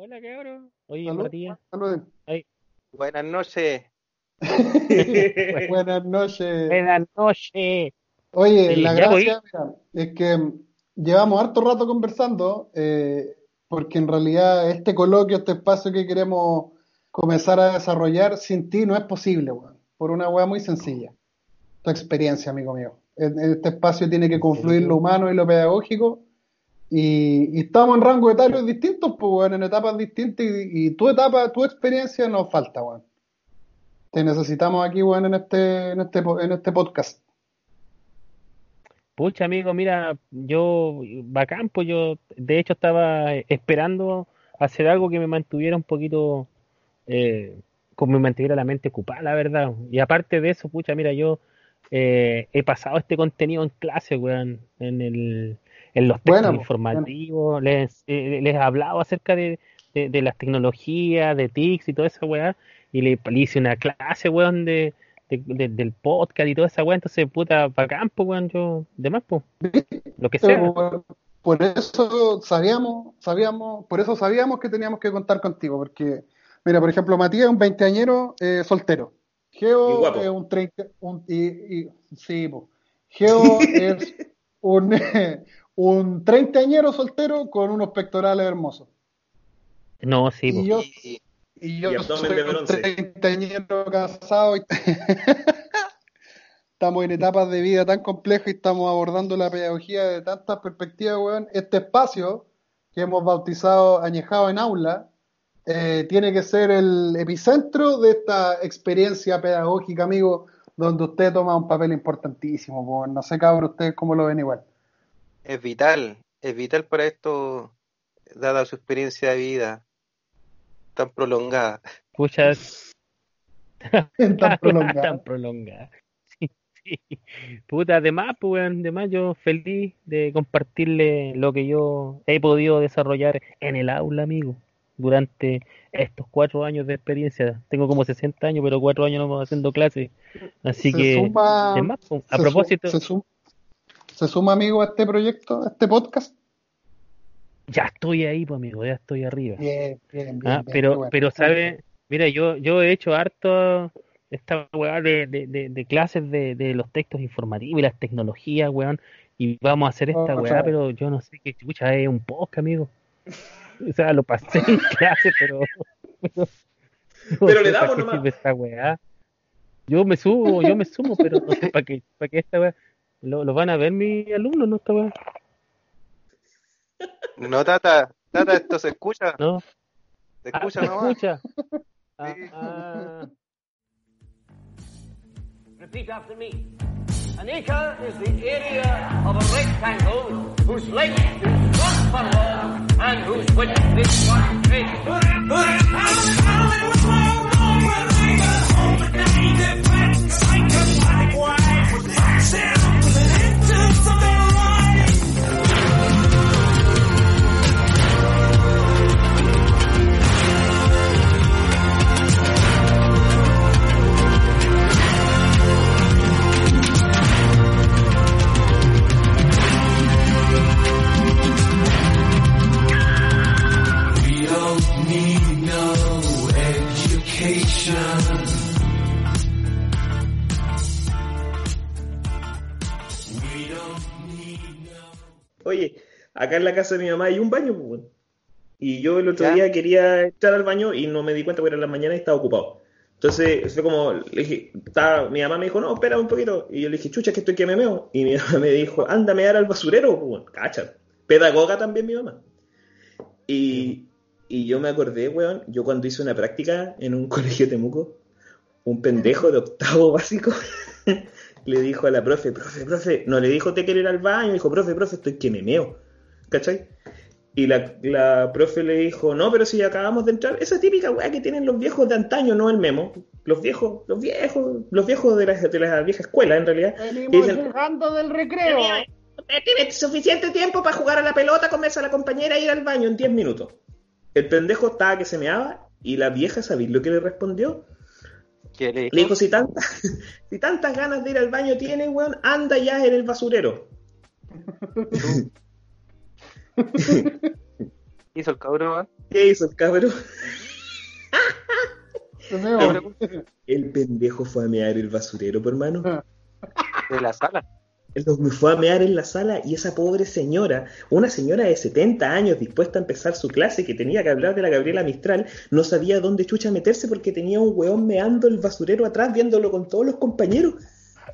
Hola, cabrón. Oye, Salud, Matías. Buenas noches. Buenas noches. buenas noches. Oye, Sí, la gracia mira, es que llevamos harto rato conversando, eh, porque en realidad este coloquio, este espacio que queremos comenzar a desarrollar sin ti no es posible, weón, por una weá muy sencilla. Tu experiencia, amigo mío. En- en Este espacio tiene que confluir lo humano y lo pedagógico, y, y estamos en rangos etarios distintos, pues, weón, en etapas distintas, y, tu etapa, tu experiencia nos falta, weón. Te necesitamos aquí, weón, en este, en este, en este podcast. Pucha, amigo, mira, yo, bacán, pues yo, de hecho, estaba esperando hacer algo que me mantuviera un poquito, eh, como me mantuviera la mente ocupada, la verdad. Y aparte de eso, pucha, mira, yo eh, he pasado este contenido en clase, weón, en el, en los textos Bueno, informativos, les, eh, les he hablado acerca de, de, de las tecnologías, de TICs y toda esa weá, y le, le hice una clase, weón, de, de- de- del podcast y toda esa weá, entonces, puta, bacán, pues, weón, yo, de más, pues, lo que sea. Pero por eso sabíamos, sabíamos, por eso sabíamos que teníamos que contar contigo, porque, mira, por ejemplo, Matías es un veinteañero eh, soltero. Geo es un treinta, un, y, y- sí, po. Geo es un, un treintañero soltero con unos pectorales hermosos. No, sí, Y yo, Y- y yo Y soy de un treintañero casado y estamos en etapas de vida tan complejas y estamos abordando la pedagogía de tantas perspectivas, weón. Este espacio que hemos bautizado Añejado en Aula eh, tiene que ser el epicentro de esta experiencia pedagógica, amigo, donde usted toma un papel importantísimo. weón. No sé, cabrón, ustedes cómo lo ven igual. Es vital, es vital para esto, dada su experiencia de vida tan prolongada. Pucha, Tan prolongado. tan prolongada. Sí, sí. Puta, además, pues, weón, además yo feliz de compartirle lo que yo he podido desarrollar en el aula, amigo, durante estos cuatro años de experiencia. Tengo como 60 años, pero cuatro años no haciendo clases. Así Se que, suma- además, pues, a se su- propósito, se, se suma, amigo, a este proyecto, a este podcast. ya estoy ahí, pues, amigo, ya estoy arriba. Bien, bien, bien. Ah, bien, pero, bueno. pero sabe, mira, yo, yo he hecho harto esta weá de, de, de, de clases de, de los textos informativos y las tecnologías, weón, y vamos a hacer esta Oh, weá, pero yo no sé qué chucha es un podcast, amigo. O sea, lo pasé en clase, pero, pero, le damos nomás. esta weá. Yo me subo, yo me sumo, pero no sé para qué, para qué esta weá. Lo, lo van a ver mis alumnos, ¿no? Esta weá, No, Tata, Tata, esto se escucha, ¿no? se Ah, escucha ¿se nomás. escucha? Ah, Sí. ah. Repeat after me. An acre is the area of a rectangle whose length is one furlong and whose width is one cubit. Oye, acá en la casa de mi mamá hay un baño, pues. Y yo el otro ¿Ya? día quería entrar al baño y no me di cuenta porque era la mañana y estaba ocupado. Entonces fue como, le dije, estaba- mi mamá me dijo, no, espera un poquito. Y yo le dije, chucha, que estoy que me meo. Y mi mamá me dijo, anda a mear al basurero, pues. Cacha. Pedagoga también mi mamá. Y, y yo me acordé, weón, yo cuando hice una práctica en un colegio de Temuco, un pendejo de octavo básico le dijo a la profe, profe, profe, no le dijo te quiero ir al baño, dijo, profe, profe, estoy que me meo. ¿Cachai? Y la, la profe le dijo, no, pero si acabamos de entrar, esa típica weá que tienen los viejos de antaño, no el memo, los viejos, los viejos, los viejos de la, de la vieja escuela en realidad. Venimos dicen, llegando del recreo. Tienes suficiente tiempo para jugar a la pelota, comerse a la compañera e ir al baño en 10 minutos. El pendejo estaba que se meaba y la vieja, ¿sabéis lo que le respondió? ¿Qué le dijo? Le dijo, si, tanta- si tantas ganas de ir al baño tienes, weón, anda ya en el basurero. Hizo el cabrón. ¿Qué hizo el cabrón? Tenemos- El pendejo fue a mear el basurero, por hermano. de la sala. Me fue a mear en la sala y esa pobre señora, una señora de 70 años dispuesta a empezar su clase que tenía que hablar de la Gabriela Mistral, no sabía dónde chucha meterse porque tenía un weón meando el basurero atrás viéndolo con todos los compañeros.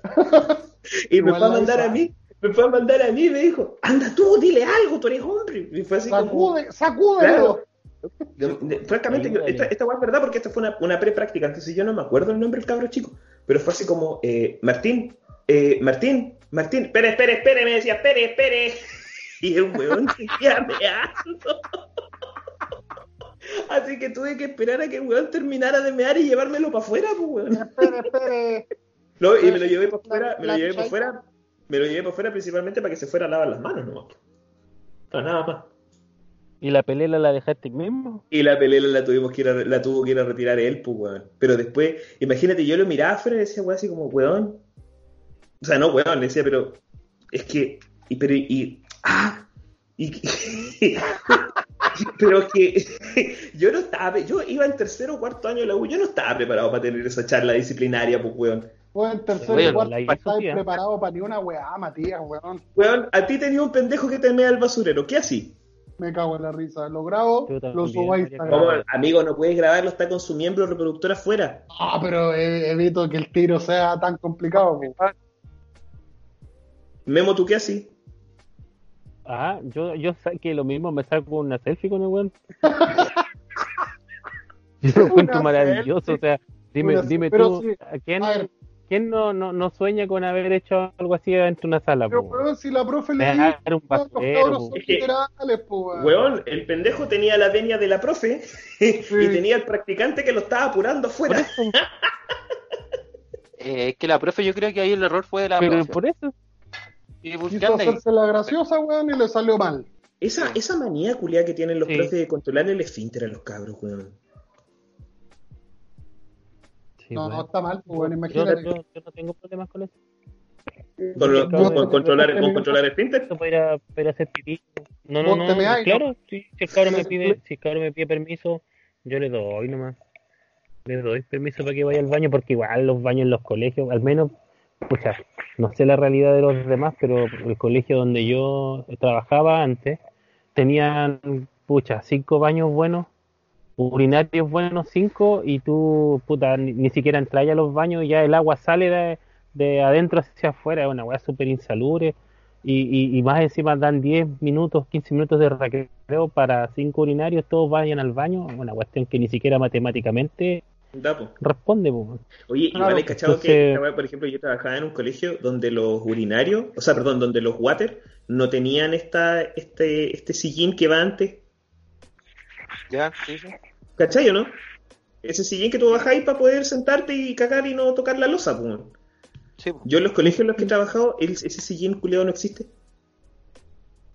y me fue a mandar a mí, me fue a mandar a mí y me dijo, anda tú, dile algo, tú eres hombre. Y fue así como, sacúdelo. Claro. De- de- francamente, esta, esta es verdad porque esta fue una, una pre-práctica, entonces yo no me acuerdo el nombre del cabro chico, pero fue así como, eh, Martín, eh, Martín, Martín, espere, espere, espere, me decía, espere, espere, y el weón seguía meando. Así que tuve que esperar a que el weón terminara de mear y llevármelo para afuera, pues weón. Espere, espere. No, y me lo llevé para afuera, me lo llevé para afuera, me lo llevé para afuera principalmente para que se fuera a lavar las manos, no, no nada más. ¿Y la pelela la dejaste mismo? Y la pelea la tuvimos que ir a- la tuvo que ir a retirar él, pues, weón. Pero después, imagínate, yo lo miraba afuera y decía, weón, así como, weón. O sea, no, weón, le decía, pero es que, y, pero, y, ah, y, pero es que yo no estaba, yo iba en tercero o cuarto año de la U, yo no estaba preparado para tener esa charla disciplinaria, pues, weón. Vos en tercero y cuarto estáis Sofía. preparado para ni una weá, Matías, weón. Weón, a ti tenía un pendejo que te mea el basurero, ¿qué así? Me cago en la risa. Lo grabo, lo subo a Instagram. Amigo, no puedes grabarlo, está con su miembro reproductor afuera. Ah, pero eh, evito que el tiro sea tan complicado. po. Memo, ¿tú qué así? Ah, yo, yo saqué lo mismo, me saco una selfie con el weón. Yo lo encuentro maravilloso, o sea, dime, Una- dime tú, sí, ¿a quién, a quién no, no, no sueña con haber hecho algo así dentro de una sala? Pero, po? weón, si la profe le dijo, un weón, los son que- literales, po, weón. Weón, el pendejo tenía la venia de la profe y tenía el practicante que lo estaba apurando afuera. Eh, es que la profe, yo creo que ahí el error fue de la pero profe. por eso. ¿Y Quiso hacerse la graciosa, weón, y le salió mal. Esa, esa manía culiada que tienen los Sí. profes de controlar el esfínter a los cabros, weón. Sí, no, weón. no está mal, po, weón, imagínate. yo- yo no tengo problemas con eso. Con, lo- Yo- con controlar, con controlar el esfínter. Para para hacer pipí. No, no, no. meáis, Claro, sí, si el cabrón me pide, si el cabrón me pide permiso, yo le doy nomás. Le doy permiso para que vaya al baño, porque igual los baños en los colegios, al menos, pucha, no sé la realidad de los demás, pero el colegio donde yo trabajaba antes, tenían, pucha, cinco baños buenos, urinarios buenos, cinco, y tú, puta, ni, siquiera entras a los baños y ya el agua sale de, de adentro hacia afuera, es una weá súper insalubre. Y, y, y más encima dan 10 minutos, 15 minutos de recreo para cinco urinarios, todos vayan al baño, una cuestión que ni siquiera matemáticamente Da, po. responde. po. Oye, Claro, igual he cachado entonces- que, por ejemplo, yo trabajaba en un colegio donde los urinarios, o sea, perdón, donde los water no tenían esta, este, este sillín que va antes. Ya, sí, sí. ¿Cachai o no? Ese sillín que tú bajáis para poder sentarte y cagar y no tocar la losa, pues. Sí, po. Yo en los colegios en los que he trabajado, el- ese sillín culeado no existe.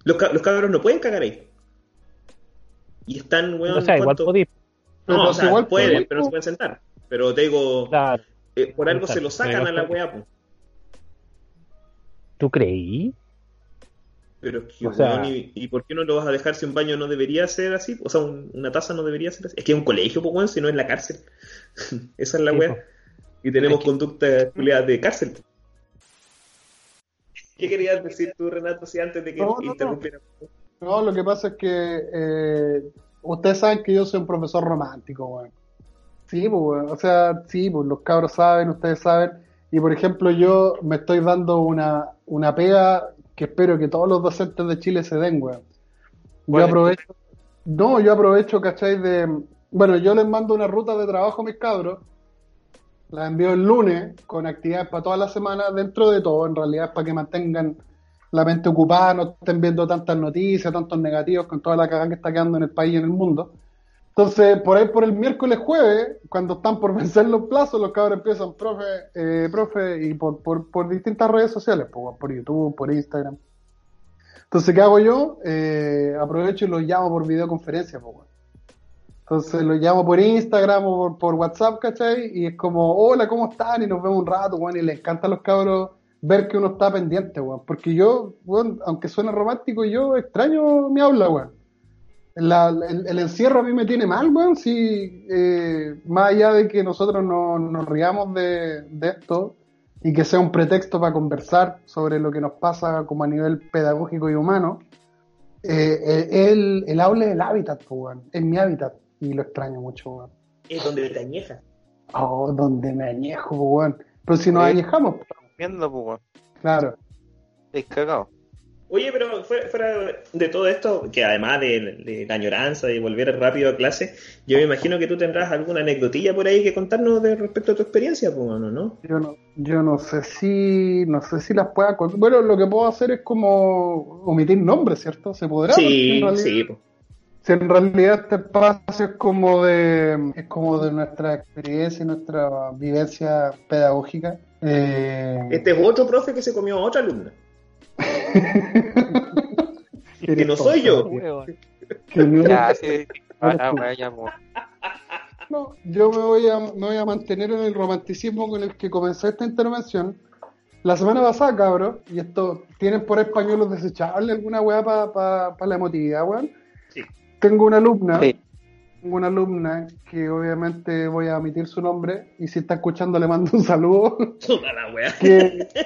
Los, los cabros no pueden cagar ahí. Y están, weón, o sea, igual ¿cuánto? Podís, No, Pero o sea, igual pueden, podéis, pero no se pueden sentar. Pero te digo, claro. eh, por algo se lo sacan a la pero- weá, pues. ¿Tú creí? Pero es que, O sea- weón, ¿y, y por qué no lo vas a dejar si un baño no debería ser así? O sea, un- una taza no debería ser así. Es que es un colegio, pues, weón, si no es la cárcel. Esa es la weá. po. Y tenemos conductas de cárcel. ¿Qué querías decir tú, Renato, si antes de que No, no, no. interrumpiera? No, lo que pasa es que eh, ustedes saben que yo soy un profesor romántico, weón. Sí, pues, weón. O sea, sí, pues los cabros saben, ustedes saben. Y por ejemplo, yo me estoy dando una, una pega que espero que todos los docentes de Chile se den, weón. Yo ¿Cuál es? aprovecho, no, yo aprovecho, ¿cachai? De, bueno, yo les mando una ruta de trabajo a mis cabros, la envío el lunes con actividades para toda la semana, dentro de todo, en realidad, para que mantengan la mente ocupada, no estén viendo tantas noticias, tantos negativos con toda la cagada que está quedando en el país y en el mundo. Entonces, por ahí por el miércoles jueves, cuando están por vencer los plazos, los cabros empiezan, profe, eh, profe, y por, por, por distintas redes sociales, por, por YouTube, por Instagram. Entonces, ¿qué hago yo? Eh, aprovecho y los llamo por videoconferencia, pues. Entonces los llamo por Instagram o por, WhatsApp, ¿cachai? Y es como, hola, ¿cómo están? Y nos vemos un rato, weón. Y les encanta a los cabros ver que uno está pendiente, weón. Porque yo, weón, aunque suene romántico, yo extraño mi habla, weón. La- el, el encierro a mí me tiene mal, weón. Si, eh, más allá de que nosotros no- nos riamos de, de esto y que sea un pretexto para conversar sobre lo que nos pasa como a nivel pedagógico y humano, eh, eh, el, el aula es el hábitat, weón. Es mi hábitat y lo extraño mucho, weón. Es donde te añejas. Oh, donde me añejo, weón. Pero si nos añejamos, pues, Viendo, pues, weón. claro. Es cagado. Oye, pero fuera, fuera de todo esto, que además de, de la añoranza de volver rápido a clase, yo me imagino que tú tendrás alguna anecdotilla por ahí que contarnos de respecto a tu experiencia, pues, bueno, ¿no? Yo no, yo no sé si, no sé si las pueda contar. Bueno, lo que puedo hacer es como omitir nombres, ¿cierto? ¿Se podrá? Sí, en realidad- sí, pues. Si en realidad este espacio es como de, es como de nuestra experiencia y nuestra vivencia pedagógica. Eh, Este es otro profe que se comió a otra alumna. que no soy yo. Weón. que no- Ya, sí. Ah, ya, pues. No, yo me voy, a, me voy a mantener en el romanticismo con el que comencé esta intervención. La semana pasada, cabrón, y esto, ¿tienen por españolos desechables alguna weá para la emotividad, weón? Sí. Tengo una alumna, Sí. Tengo una alumna que obviamente voy a omitir su nombre, y si está escuchando le mando un saludo, Toda la wea. que...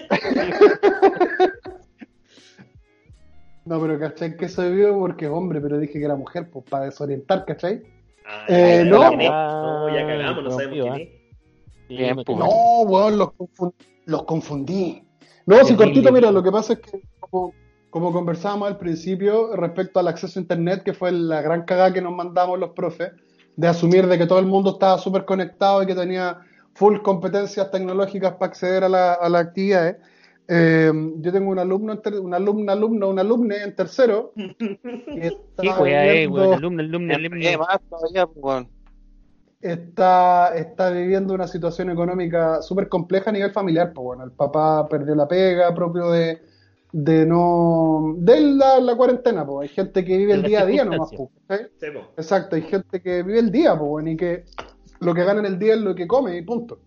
No, pero ¿cachai? Que soy vivo porque es hombre, pero dije que era mujer, pues para desorientar, ¿cachai? Ah, Eh, no. No, ya cagamos, no sabemos quién es. Bien, pues. No, weón, los, confun- los confundí. No, si cortito, mira, lo que pasa es que como, como conversábamos al principio respecto al acceso a internet, que fue la gran cagada que nos mandamos los profes, de asumir de que todo el mundo estaba súper conectado y que tenía full competencias tecnológicas para acceder a, la- a las actividades. Eh, yo tengo un alumno, en ter- un alumno, alumno, un alumne en tercero. Eh, está, está viviendo una situación económica súper compleja a nivel familiar. Pues bueno, el papá perdió la pega propio de, de no de la, la cuarentena. Pues hay gente que vive el día a día nomás. circunstancias. ¿sí? Sí, po. Exacto, hay gente que vive el día, pues y que lo que gana en el día es lo que come y punto.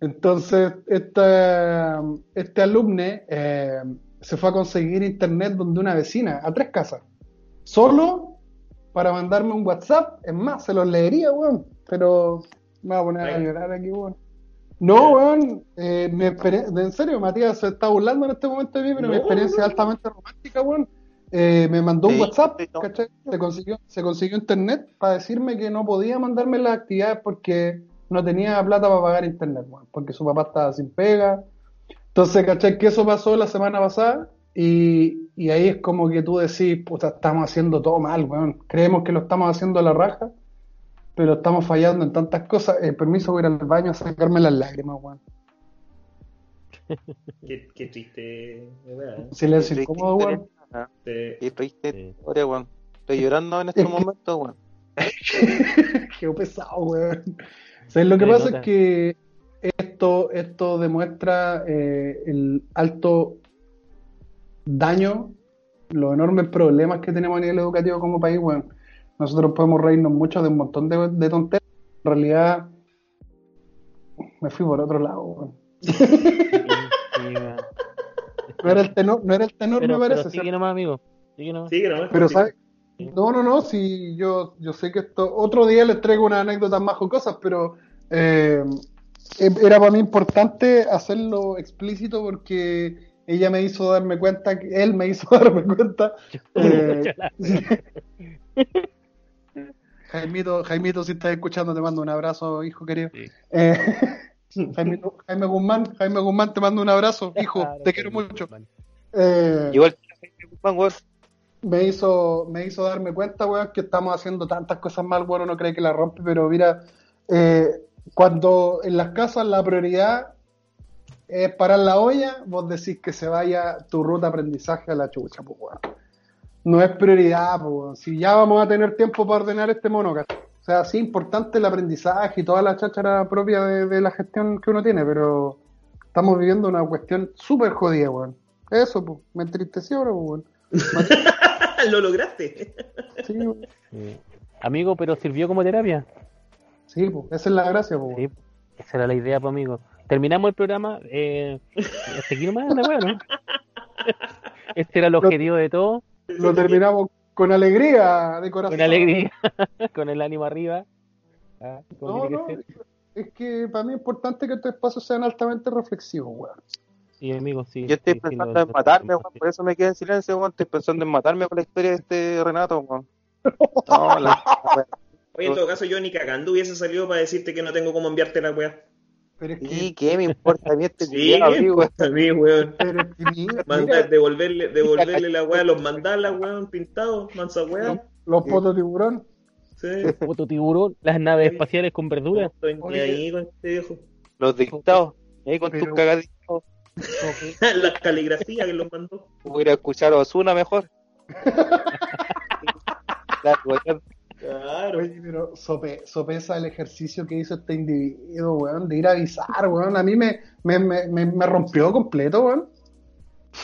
Entonces, este, este alumne eh, se fue a conseguir internet donde una vecina, a tres casas, solo para mandarme un WhatsApp. Es más, se los leería, weón, pero me voy a poner a llorar aquí, weón. No, weón, eh, mi experien- en serio, Matías se está burlando en este momento de mí, pero mi experiencia no. es altamente romántica, weón. Eh, me mandó un Sí, WhatsApp, sí, no. ¿cachai? Se consiguió, se consiguió internet para decirme que no podía mandarme las actividades porque no tenía plata para pagar internet, weón, porque su papá estaba sin pega. Entonces, ¿cachai? Que eso pasó la semana pasada y, y ahí es como que tú decís, puta, estamos haciendo todo mal, weón. Creemos que lo estamos haciendo a la raja, pero estamos fallando en tantas cosas. Eh, permiso, voy a ir al baño a sacarme las lágrimas, weón. Qué, qué triste. ¿eh? Silencio Qué incómodo, triste weón. Sí. Qué triste historia, weón. Estoy llorando en estos momentos, weón. Qué pesado, weón. ¿Sabes? Lo que pasa nota. es que esto, esto demuestra eh, el alto daño, los enormes problemas que tenemos a nivel educativo como país, weón. Nosotros podemos reírnos mucho de un montón de, de tonterías. En realidad, me fui por otro lado. No era el tenor, no era el tenor, Pero, me parece. sigue nomás, amigo. Sigue nomás. Sigue nomás. Pero. ¿sabes? No, no, no, si yo, yo sé que esto, otro día les traigo una anécdota más cosas, pero eh, era para mí importante hacerlo explícito porque ella me hizo darme cuenta, él me hizo darme cuenta. eh, Jaimito, Jaimito, si estás escuchando, te mando un abrazo, hijo querido. Sí. Eh, Jaimito- Jaime Guzmán, Jaime Guzmán, te mando un abrazo, hijo, Claro, te quiero mucho. Eh, Igual que Guzmán, weón. me hizo, me hizo darme cuenta, weón, que estamos haciendo tantas cosas mal, bueno, no cree que la rompe, pero mira, eh, cuando en las casas la prioridad es parar la olla, vos decís que se vaya tu ruta de aprendizaje a la chucha, pues weón. No es prioridad, pues weón. Si ya vamos a tener tiempo para ordenar este mono, ¿cachai? O sea, sí, importante el aprendizaje y toda la cháchara propia de, de la gestión que uno tiene, pero estamos viviendo una cuestión súper jodida, weón. Eso, pues, me entristeció ahora, weón. Lo lograste. Sí, weón. Sí. Amigo, pero sirvió como terapia. Sí, pues, esa es la gracia, pues, Sí, esa era la idea, pues, amigo. Terminamos el programa. Eh, hasta aquí nomás, la wea, ¿no? Este era el objetivo de todo. Lo terminamos con alegría de corazón. Con alegría, con el ánimo arriba. Ah, No, no, que es que para mí es importante que estos espacios sean altamente reflexivos, weón. Sí, amigo, sí. Yo estoy sí, pensando en matarme, weón, por eso me quedé en silencio, weón. Estoy pensando en matarme con la historia de este Renato, weón. No, la weón. Oye, en todo caso, yo ni cagando hubiese salido para decirte que no tengo cómo enviarte la weá. Pero es que, ¿Y qué me importa a mí este Sí, importa a mí, weón. pero es que mira, mira, devolverle, devolverle la weá, los mandalas, weón, pintados, mansa weá. los potos tiburón. Sí. Foto tiburón, las naves espaciales con No verduras. estoy ni ahí con este viejo. Los dictados. Ahí con Pero- tus cagaditos. La caligrafía que los mandó. Voy a ir a Osuna mejor. Claro, weón. Claro. Oye, pero sope, sopesa el ejercicio que hizo este individuo, weón, de ir a avisar, weón. A mí me, me, me, me, rompió completo, weón.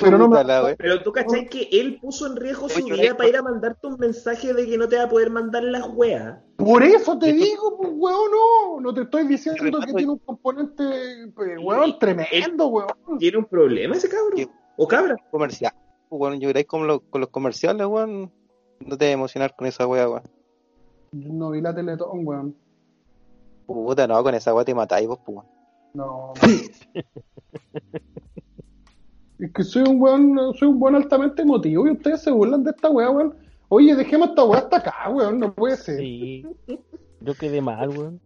Pero no me- weón. Pero tú cachai que él puso en riesgo su vida para ir a mandarte un mensaje de que no te va a poder mandar las weas. Por eso te digo, pues, weón, no. No te estoy diciendo Renato, que tiene un componente, pues, weón, tremendo, weón. ¿Tiene un problema ese cabrón? ¿O cabra? Comercial. Bueno, yo creo que con, lo- con los comerciales, weón. No te a emocionar con esa weá, weón. Yo No vi la Teletón, weón. Puta, no, con esa weá te matáis vos, pues, weón. No. es que soy un weón, soy un weón altamente emotivo y ustedes se burlan de esta weá, weón. Oye, dejemos esta weá hasta acá, weón, no puede ser. Sí. Yo quedé mal, weón.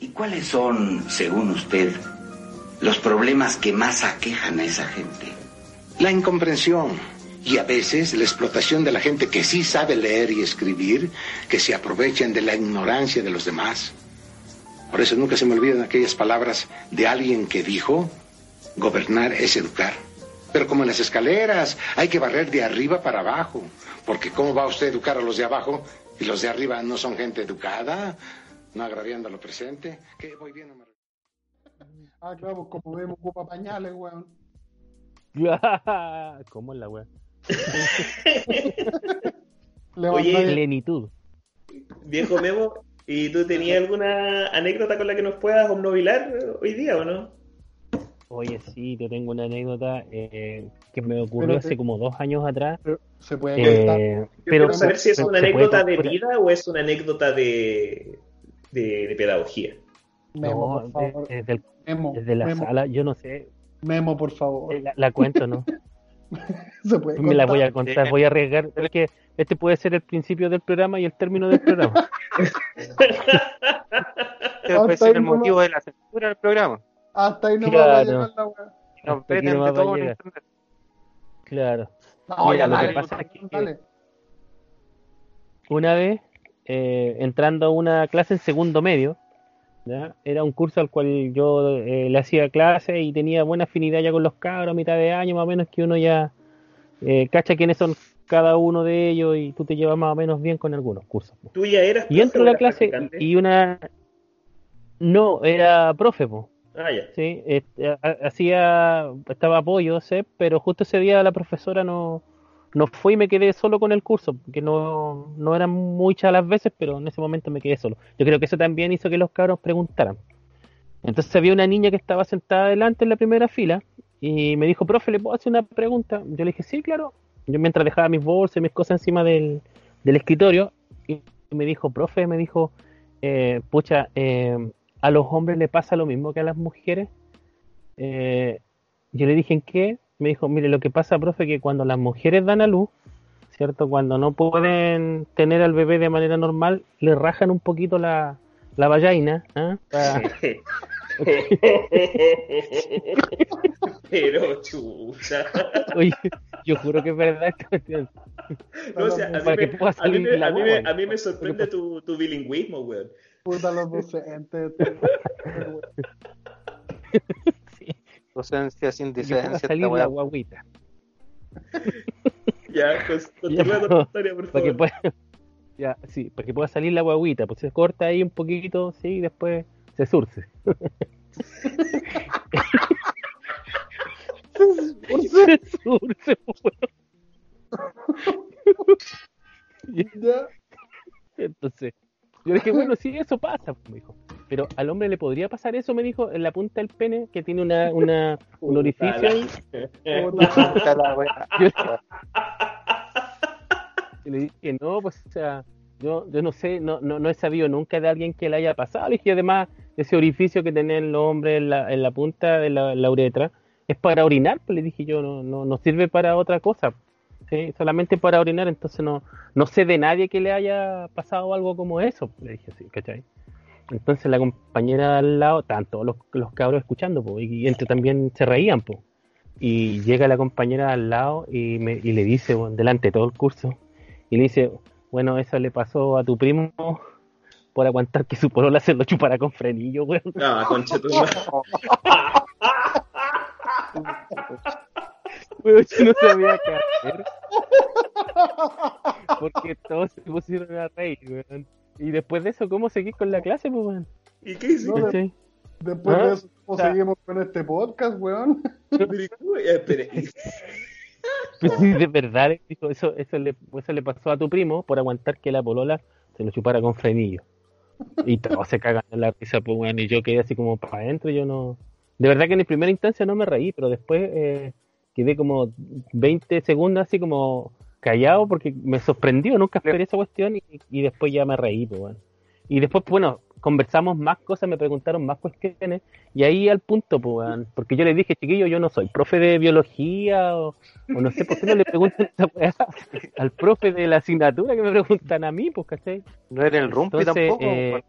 ¿Y cuáles son, según usted, los problemas que más aquejan a esa gente? La incomprensión y a veces la explotación de la gente que sí sabe leer y escribir, que se aprovechan de la ignorancia de los demás. Por eso nunca se me olvidan aquellas palabras de alguien que dijo, gobernar es educar. Pero como en las escaleras, hay que barrer de arriba para abajo, porque ¿cómo va usted a educar a los de abajo y los de arriba no son gente educada? No agraviando a lo presente. Que voy bien, no me... Ah, claro, como vemos, ocupa pañales, weón. ¿Cómo es la weá? Le Oye, Plenitud. Viejo Memo, ¿y tú tenías alguna anécdota con la que nos puedas obnubilar hoy día o no? Oye, sí, te tengo una anécdota eh, que me ocurrió Pero hace como dos años atrás. se puede contar. Eh, Yo pero quiero saber si es pero una anécdota de vida o es una anécdota de, de, de pedagogía. Memo, No, por favor. desde, el- Memo, desde la Memo, sala, yo no sé, Memo, por favor. eh, la, la cuento, ¿no? Se puede Me la voy a contar. voy a arriesgar, porque este puede ser el principio del programa y el término del programa. Este puede ser el nomás. motivo de la censura del programa. Hasta ahí no Claro. va a llegar la weá. Va a todo en internet. Claro. No, Mira, ya lo que dale, pasa es que- dale. Una vez, eh, entrando a una clase en segundo medio, ¿ya? era un curso al cual yo eh, le hacía clase y tenía buena afinidad ya con los cabros a mitad de año, más o menos que uno ya eh, cacha quiénes son cada uno de ellos y tú te llevas más o menos bien con algunos cursos. po. ¿Tú ya eras Y entro a la clase y una... No, era profe, po. Ah, ya. Sí, ha- hacía, estaba apoyo, sé, pero justo ese día la profesora no, no fue y me quedé solo con el curso, porque no, no eran muchas las veces, pero en ese momento me quedé solo. Yo creo que eso también hizo que los cabros preguntaran. Entonces había una niña que estaba sentada adelante en la primera fila y me dijo, profe, ¿le puedo hacer una pregunta? Yo le dije, sí, claro. Yo mientras dejaba mis bolsas y mis cosas encima del, del escritorio, y me dijo, profe, me dijo, eh, pucha, eh, ¿a los hombres le pasa lo mismo que a las mujeres? Eh, yo le dije, ¿en qué? Me dijo, mire, lo que pasa, profe, que cuando las mujeres dan a luz, ¿cierto? Cuando no pueden tener al bebé de manera normal, le rajan un poquito la, la vallaina, ¿ah? Pa- Pero chucha. Oye, yo juro que es verdad esta cuestión. No, o sea, a mí me sorprende tu, tu bilingüismo, weón. Puta los docentes. Docencia sin que pueda decencia, salir la guaguita. Ya, pues, Ya, continúa con tu historia, por Para que favor. pueda, ya, sí, para que pueda salir la guaguita, pues se corta ahí un poquito, sí, y después se surce. se surce, pues. Ya. Entonces, yo dije, bueno, sí, eso pasa, pues, me dijo. Pero al hombre le podría pasar eso, me dijo, en la punta del pene, que tiene una, una, un orificio ahí. Y le dije, no, pues, o sea, yo, yo no sé, no, no, no he sabido nunca de alguien que le haya pasado. Le dije, además, ese orificio que tienen los hombres en la, en la punta de la, la uretra es para orinar, pues le dije yo, no, no, no sirve para otra cosa. ¿sí? Solamente para orinar, entonces no, no sé de nadie que le haya pasado algo como eso, le dije así, ¿cachai? Entonces la compañera al lado, tanto los, los cabros escuchando, po, y entre también se reían, po. y llega la compañera al lado y, me, y le dice, bueno, delante de todo el curso, y le dice, bueno, eso le pasó a tu primo por aguantar que su polola se lo chupara con frenillo, weón. Ah, concha tu. Weón, yo no sabía qué hacer. Porque todos se pusieron a reír, weón. Y después de eso, ¿cómo seguís con la clase, pues, weón? ¿Y qué hiciste? Después ¿Ah? de eso, ¿cómo O sea- seguimos con este podcast, weón? Pues sí, de verdad, dijo, eso, eso, le, eso le pasó a tu primo por aguantar que la polola se lo chupara con frenillo. Y todos se cagan en la risa, pues, weón. Y yo quedé así como para adentro, yo no... De verdad que en primera instancia no me reí, pero después eh, quedé como 20 segundos así como callado porque me sorprendió, nunca esperé esa cuestión y, y después ya me reí, pues, weón. Y después, bueno, conversamos más cosas, me preguntaron más cuestiones y ahí al punto, pues, porque yo le dije, chiquillo, yo no soy profe de biología o, o no sé por qué no le preguntan esa al profe de la asignatura que me preguntan a mí, pues, ¿cachai? No era el rumpi Entonces, tampoco. eh,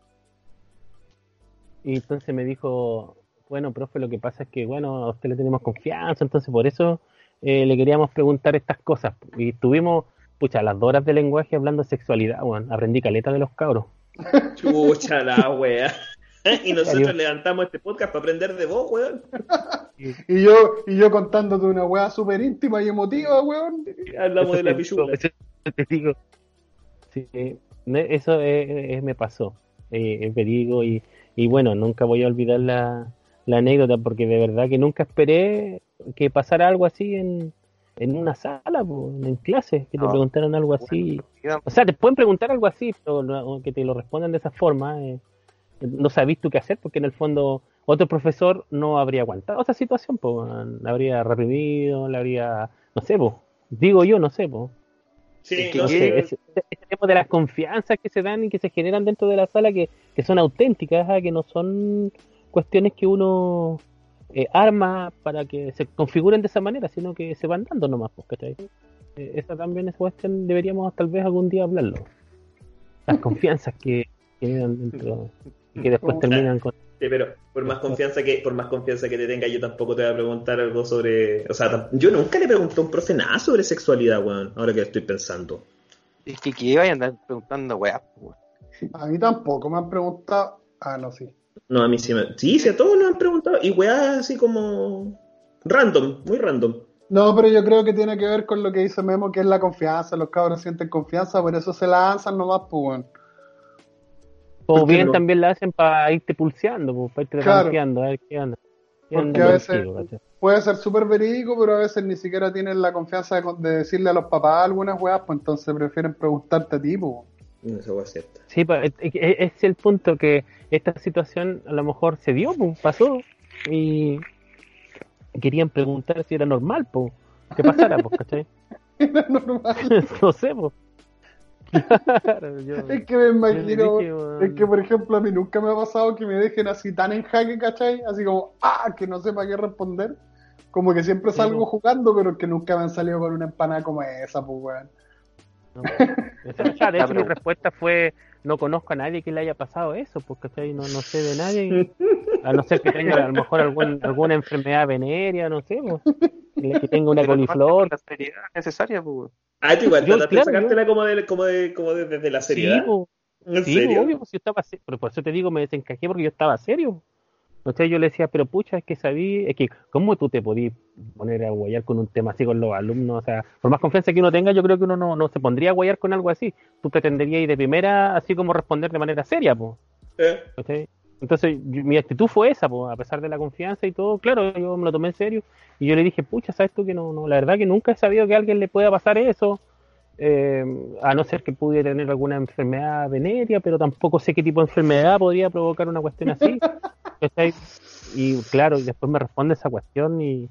y entonces me dijo, bueno, profe, lo que pasa es que, bueno, a usted le tenemos confianza, entonces por eso eh, le queríamos preguntar estas cosas. Y estuvimos, pucha, las dos horas de lenguaje hablando de sexualidad, weón. Aprendí caleta de los cabros. Chucha la wea. Y nosotros Adiós. levantamos este podcast para aprender de vos, weón. Y yo, y yo contándote una weá súper íntima y emotiva, weón. Hablamos Eso de la pichula. Eso te digo. Sí, eso eh, me pasó. Eh, es verídico y, y bueno, nunca voy a olvidar la, la anécdota porque de verdad que nunca esperé que pasara algo así en, en una sala, po, en clase, que te No. preguntaran algo así. O sea, te pueden preguntar algo así, pero no- que te lo respondan de esa forma. eh, no sabís tú qué hacer porque en el fondo otro profesor no habría aguantado esa situación, la habría reprimido, la habría, no sé, pues, digo yo, no sé, pues. Sí, Que- no sé. ese, ese tema de las confianzas que se dan y que se generan dentro de la sala que, que son auténticas, ah, que no son cuestiones que uno eh, arma para que se configuren de esa manera, sino que se van dando nomás, pues, ¿cachai? Eh, esa también es cuestión, deberíamos tal vez algún día hablarlo. Las confianzas que generan dentro y que después terminan con... Sí, pero por más confianza que por más confianza que te tenga, yo tampoco te voy a preguntar algo sobre, o sea, yo nunca le pregunté a un profe nada sobre sexualidad, weón. Ahora que estoy pensando. Es que que vayan a andar preguntando weá. weón. A mí tampoco me han preguntado. Ah, no, sí. No, a mí sí me, sí, sí, a todos nos han preguntado y weá así como random, muy random. No, pero yo creo que tiene que ver con lo que dice Memo, que es la confianza. Los cabros sienten confianza, por eso se lanzan nomás, pues, weón. O ¿Por qué bien no? también la hacen para irte pulseando, pues, para irte Claro. a ver qué onda. ¿Qué Porque onda a veces contigo, puede ser súper verídico, pero a veces ni siquiera tienen la confianza de, con- de decirle a los papás algunas weas, pues entonces prefieren preguntarte a ti, pues. No, esa weá es cierta. Sí, pa- es, el punto que esta situación a lo mejor se dio, pues, pasó, y querían preguntar si era normal, pues, que pasara, pues, ¿cachai? Era normal. no sé, pues. Claro, yo- Es que me imagino, dije, es que por ejemplo a mí nunca me ha pasado que me dejen así tan en jaque, ¿cachai? Así como, ah, que no sepa qué responder. Como que siempre salgo po. jugando, pero que nunca me han salido con una empanada como esa, pues, weón. No. Sea, de hecho, mi respuesta fue: no conozco a nadie que le haya pasado eso, pues, ¿cachai? No, no sé de nadie. A no ser que tenga a lo mejor algún, alguna enfermedad venérea, no sé, pues, que tenga una Pero coliflor. La seriedad necesaria, pues. Ah, tú igual Yo, trataste de claro, sacártela como de, como de, como de- desde la Sí, seriedad. po. ¿En Sí, serio? obvio, pues yo estaba serio. Pero por eso te digo, me desencajé porque yo estaba serio. Entonces yo le decía, pero pucha, es que sabí, es que, ¿cómo tú te podías poner a guayar con un tema así con los alumnos? O sea, por más confianza que uno tenga, yo creo que uno no, no se pondría a guayar con algo así. Tú pretenderías ir de primera, así como responder de manera seria, pues. ¿Cachai? Entonces, yo- mi actitud fue esa, pues, a pesar de la confianza y todo, claro, yo me lo tomé en serio. Y yo le dije, pucha, ¿sabes tú que no, no, la verdad que nunca he sabido que a alguien le pueda pasar eso? Eh, a no ser que pudiera tener alguna enfermedad venérea, pero tampoco sé qué tipo de enfermedad podría provocar una cuestión así. ¿cachai? Y claro, y después me responde esa cuestión y,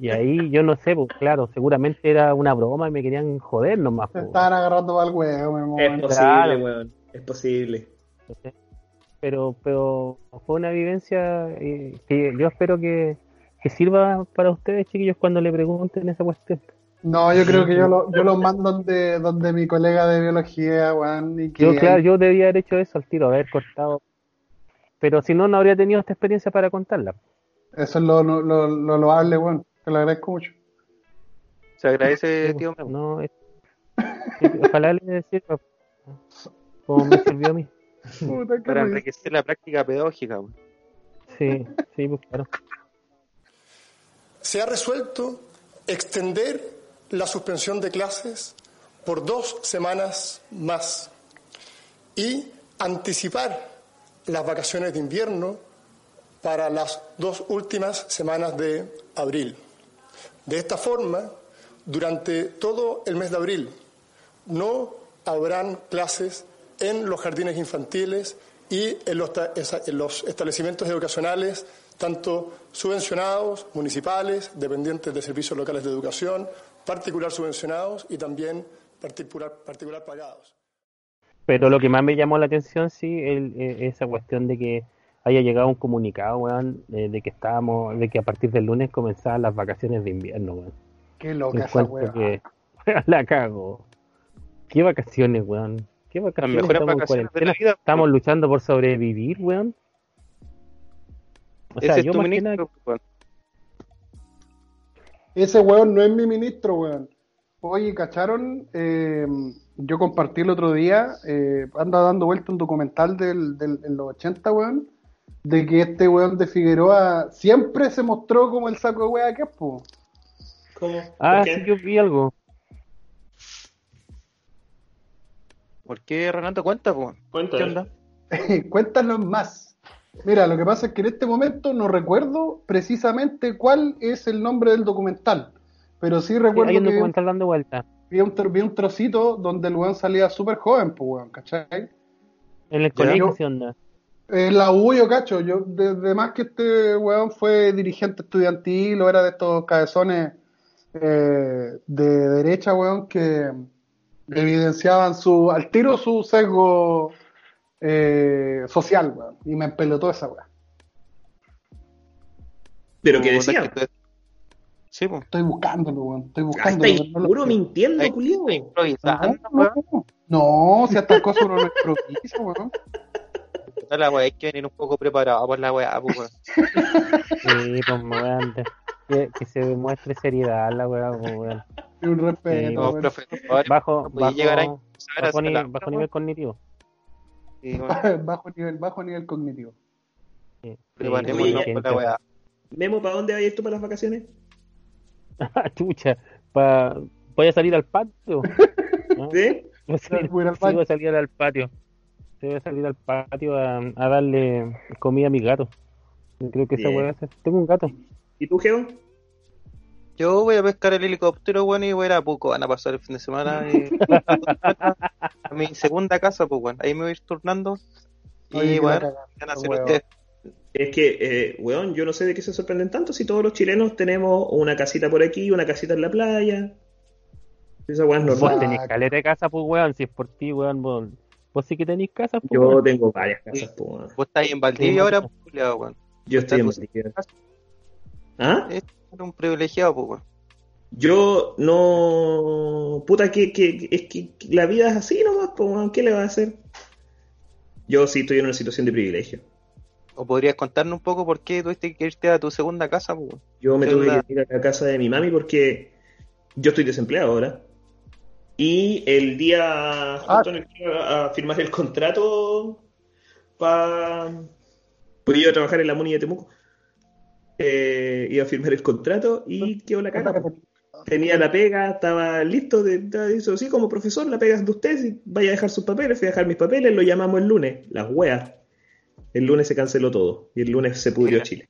y ahí yo no sé, pues claro, seguramente era una broma y me querían joder nomás. Se pues. estaban agarrando al huevo, mi Es posible, Claro. weón. Es posible. pero pero fue una vivencia eh, que yo espero que, que sirva para ustedes chiquillos cuando le pregunten esa cuestión No, yo creo que yo lo, yo lo mando donde, donde mi colega de biología, weón, y que yo claro yo debía haber hecho eso al tiro haber cortado pero si no no habría tenido esta experiencia para contarla eso es lo, lo, lo, lo loable, weón. Te lo agradezco mucho. Se agradece, tío Memo. no es- ojalá le sirva como me sirvió a mí Puta, Para enriquecer la práctica pedagógica, weón. sí sí pues claro Se ha resuelto extender la suspensión de clases por dos semanas más y anticipar las vacaciones de invierno para las dos últimas semanas de abril. De esta forma, durante todo el mes de abril no habrán clases en los jardines infantiles y en los, establecimientos educacionales, tanto subvencionados, municipales, dependientes de servicios locales de educación, particular subvencionados y también particular pagados. Pero lo que más me llamó la atención, sí, el- eh, esa cuestión de que haya llegado un comunicado, weón, eh, de que estábamos, de que a partir del lunes comenzaban las vacaciones de invierno, weón. Qué loca esa weá. que la cago. ¿Qué vacaciones, weón? ¿Qué vacaciones? Estamos en vacaciones de cuarentena, la vida, Estamos luchando por sobrevivir, weón. O sea, Ese es yo tu más que ministro, weón. Ese weón no es mi ministro, weón. Oye, ¿cacharon? Eh, yo compartí el otro día, eh, anda dando vuelta un documental del, del, en los 80, weón, de que este weón de Figueroa siempre se mostró como el saco de weá que es, po. ¿Cómo? ah, sí, yo vi algo. ¿Por qué Renato cuenta, weón? Cuenta. Cuéntanos más. Mira, lo que pasa es que en este momento no recuerdo precisamente cuál es el nombre del documental, pero sí Sí, recuerdo hay un que documental dando vuelta. Vi un vi un trocito donde el weón salía súper joven, pues weón, ¿cachai? En el colegio. En la U yo cacho, yo de, más que este weón fue dirigente estudiantil o era de estos cabezones eh, de derecha, weón, que evidenciaban su, al tiro su sesgo eh, social, weón, y me empelotó esa weón. Pero que decía. que Sí, pues. Estoy buscándolo, weón, estoy Ah, buscándolo. está puro mintiendo, Ay, culiao. Improvisando, No, weón. no, no, si estas cosas uno no improvisa, weón. La weá, hay que venir un poco preparado por la weá, pues, weón. Sí, pues, weón. Que, que se demuestre seriedad la weá, weón. Y un respeto, Sí, No, weón. profesor, Bajo, no bajo, llegar a bajo, ni- la- bajo nivel cognitivo. Sí, bajo nivel, bajo nivel cognitivo. Sí, por la weá. Memo, ¿para dónde vayas tú para las vacaciones? Ah, Chucha, pa, voy a salir al patio. ¿no? ¿Sí? Voy a salir, Voy al sí, patio. voy a salir al patio. Sí, voy a salir al patio a, a darle comida a mis gatos. Yo Creo que esa Bien. weá es- Tengo un gato. ¿Y tú, Geo? Yo voy a pescar el helicóptero, weón, y voy a ir a Puco. Van a pasar el fin de semana. Y... a mi segunda casa, pues, weón. Ahí me voy a ir turnando. Y, cagaste, van a hacer ustedes. Es que, eh, weón, yo no sé de qué se sorprenden tanto si todos los chilenos tenemos una casita por aquí, una casita en la playa. Esa weón es Vos normal. tenés caleta de casa, pues weón. Si es por ti, weón, vos, vos sí que tenés casa, pues. Yo weón. tengo varias casas, po, weón. Vos estás en Valdivia ahora, pues, weón. Yo estoy en Valdivia. ¿Ah? Es un privilegiado, pues, weón. Yo no. Puta, que, que, es que la vida es así nomás, po, weón. ¿Qué le va a hacer? Yo sí estoy en una situación de privilegio. ¿O podrías contarnos un poco por qué tuviste que irte a tu segunda casa, weón? Yo me ¿Qué tuve que ir a la casa de mi mami porque yo estoy desempleado ahora. Y el día justo en el que iba a firmar el contrato para Pues iba a trabajar en la MUNI de Temuco. Eh, iba a firmar el contrato y quedó la caga. po. Tenía la pega, estaba listo, de, de- hizo así como profesor, la pega es de usted, si vaya a dejar sus papeles, fui a dejar mis papeles, lo llamamos el lunes, las weas. El lunes se canceló todo y el lunes se pudrió Chile.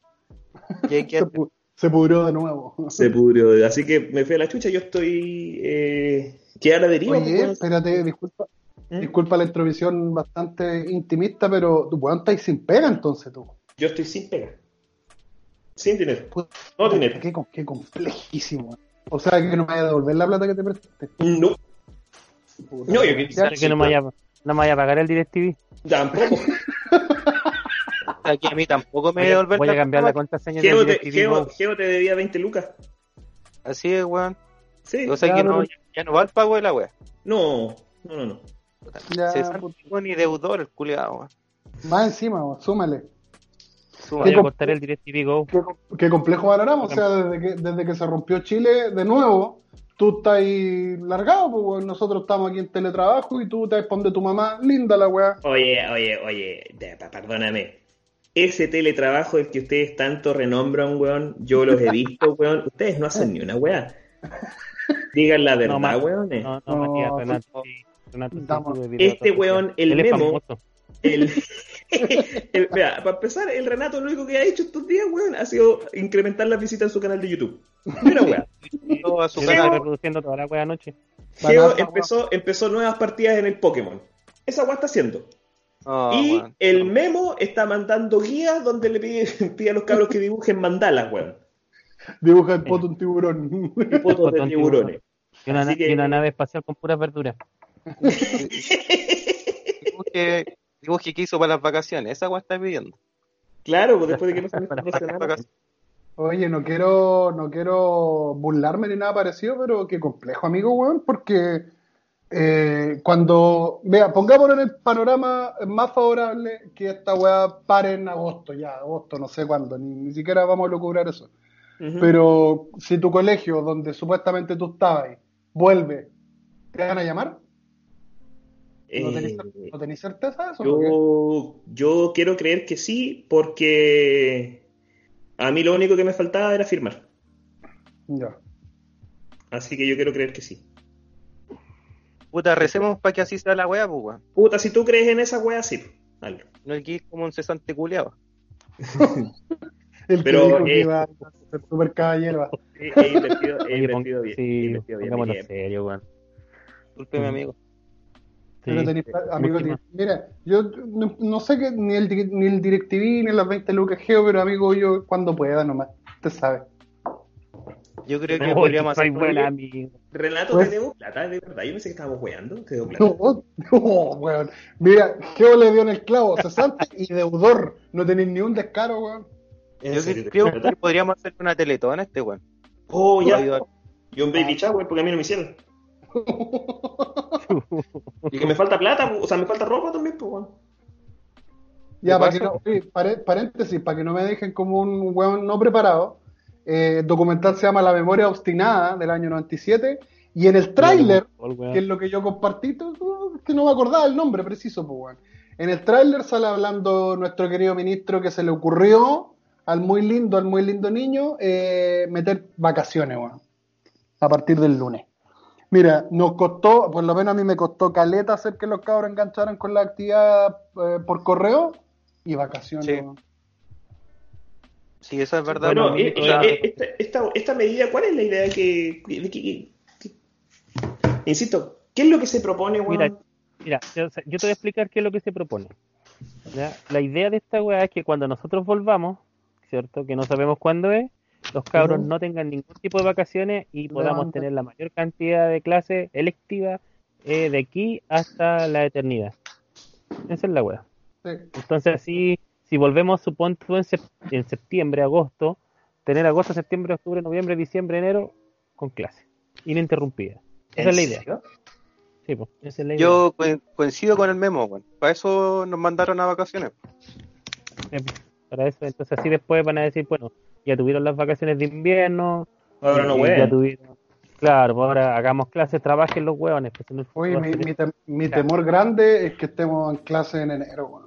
Hay que- Se, pu- se pudrió de nuevo. Se pudrió, así que me fui a la chucha, yo estoy... Eh, quedé a la deriva. Oye, espérate, disculpa, ¿Mm? disculpa la introvisión bastante intimista, pero tu weón estáis sin pega entonces tú. Yo estoy sin pega. Sin dinero. No dinero. Qué, com- qué complejísimo. O sea que no me vaya a devolver la plata que te prestaste. No. No, yo que que no me vaya, no me vaya a pagar el DirecTV. Tampoco. Aquí a mí tampoco me Voy a, devolver voy a cambiar la contraseña Geo te, DirecTV. Geo- Go. Geo te debía 20 lucas. Así es, weón. Sí. O sea ya, que no, ya, ya no va el pago de la wea. No, no, no, no. Ya, Se saltó ni deudor el culiado, weón. Más encima, weón, súmale. Voy a el DirecTV Go. Qué, com- qué complejo panorama. O sea, desde que, desde que se rompió Chile de nuevo, tú estás ahí largado, pues weón. nosotros estamos aquí en teletrabajo y tú te responde tu mamá, linda la weá. Oye, oye, oye, perdóname. Ese teletrabajo el que ustedes tanto renombran, weón, yo los he visto, weón. Ustedes no hacen ni una weá. Digan la verdad, No, weón. No, no, No, Matías, Renato. Renato, video Este weón, el Él memo. El, el- mira, para empezar, el Renato lo único que ha hecho estos días, weón, ha sido incrementar las visitas en su canal de YouTube. Una weá. Todo a su Yo Geo- estaba canal. reproduciendo toda la wea anoche. Geo empezó, empezó nuevas partidas en el Pokémon. Esa weá está haciendo. Oh, y weón. el Memo está mandando guías donde le pide, pide a los cabros que dibujen mandalas, weón. Dibuja el poto un tiburón. Y fotos de tiburones. Y una, na- que- y una nave espacial con puras verduras. Dibuje, dibuje que hizo para las vacaciones. Esa weá está pidiendo. Claro, pues después de que no se me. Oye, no quiero, no quiero burlarme ni nada parecido, pero qué complejo, amigo, weón, porque eh, cuando, vea, pongámonos en el panorama más favorable que esta weá pare en agosto, ya, agosto, no sé cuándo, ni, ni siquiera vamos a lograr eso. Pero si tu colegio, donde supuestamente tú estabas, vuelve, ¿te van a llamar? ¿No tenés, Eh, ¿no tenés certeza de eso? Yo, yo quiero creer que sí, porque a mí lo único que me faltaba era firmar. Ya. Así que yo quiero creer que sí. Puta, recemos para que así sea la weá, pues weón. Puta, si tú crees en esa wea, sí. hazlo. No el que es como un cesante culiado. El Pero, que eh, iba a ser super caballero. He, Oye, invertido pon- bien. sí, invertido bien mi pongámonos tiempo. serio, weón. Disculpe, mi amigo. Pero Sí. tenéis, amigo, última. mira, yo no, no sé que ni el, ni el DirecTV ni las 20 lucas Geo, pero amigo, yo cuando pueda nomás, usted sabe. Yo creo que Oye, podríamos soy hacer buen amigo. Renato, Pues- te debo plata, de verdad. Yo pensé que estábamos weando. Te debo plata. No, no, weón. Mira, Geo le dio en el clavo, cesante y deudor. No tenéis ni un descaro, weón. ¿En Yo serio creo que podríamos hacer una teletón a este weón. Oh, ya. Ayudar. Y un baby shower, porque a mí no me hicieron. Y que me falta plata, o sea, me falta ropa también, pues, weón. Ya, ¿Qué para que no, pare- paréntesis, para que no me dejen como un weón no preparado, eh, el documental se llama La memoria obstinada del año 97 y en el tráiler, que es lo que yo compartí, que no me acordaba el nombre preciso, pues, weón. En el tráiler sale hablando nuestro querido ministro que se le ocurrió al muy lindo, al muy lindo niño, eh, meter vacaciones, weón, a partir del lunes. Mira, nos costó, por lo menos a mí me costó caleta hacer que los cabros engancharan con la actividad eh, por correo y vacaciones. Sí. Sí, eso es verdad. Bueno, no, eh, o eh, sea, eh, esta, esta, esta medida, ¿cuál es la idea que, que- que- que- que- Insisto, ¿qué es lo que se propone, weón? Mira, Mira, yo, o sea, yo te voy a explicar qué es lo que se propone. ¿ya? La idea de esta weá es que cuando nosotros volvamos, ¿cierto? Que no sabemos cuándo es, los cabros no tengan ningún tipo de vacaciones y podamos Levanta. tener la mayor cantidad de clases electivas eh, de aquí hasta la eternidad. Esa es la weá. Sí. Entonces, así, si volvemos, suponte tú, en, sep- en septiembre, agosto, tener agosto, septiembre, octubre, noviembre, diciembre, enero, con clase, ininterrumpida. Esa ¿En es la idea. serio? Sí, pues, esa es la idea. yo co- coincido con el memo. Para eso nos mandaron a vacaciones. Eh, Para eso, entonces así después van a decir, bueno, ya tuvieron las vacaciones de invierno, Ahora no, y weón. ya tuvieron, claro, pues ahora hagamos clases, trabajen los hueones, pues en el Oye, mi, mi tem- mi temor grande es que estemos en clase en enero.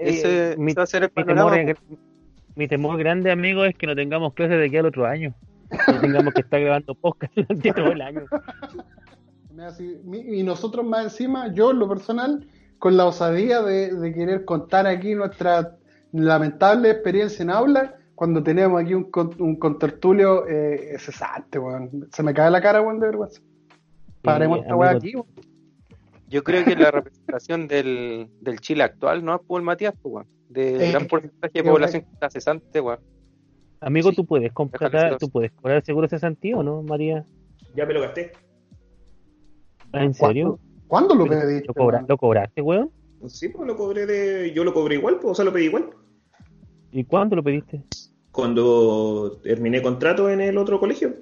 Ese, Eh, mi, ese va a ser el mi panorama. temor, es- mi temor grande, amigo, es que no tengamos clases de aquí al otro año. Que tengamos que estar grabando podcast durante todo el año. Y nosotros más encima, yo en lo personal, con la osadía de, de querer contar aquí nuestra lamentable experiencia en aula, cuando tenemos aquí un, con- un contertulio eh, cesante, weón. Se me cae la cara, weón, de vergüenza. Paremos esta weá aquí, weón. Yo creo que la representación del, del Chile actual no es por Matías, pues, weón. De Eh, gran porcentaje de población que está cesante, weón. Amigo, Sí, tú puedes comprar, tú puedes cobrar el seguro cesantía, ¿o no, María? Ya me lo gasté. Ah, ¿En serio? ¿Cuándo lo pediste? ¿Lo, cobra-? ¿Lo cobraste, weón? Sí, pues lo cobré de. Yo lo cobré igual, pues, o sea, lo pedí igual. ¿Y cuándo lo pediste? Cuando terminé contrato en el otro colegio,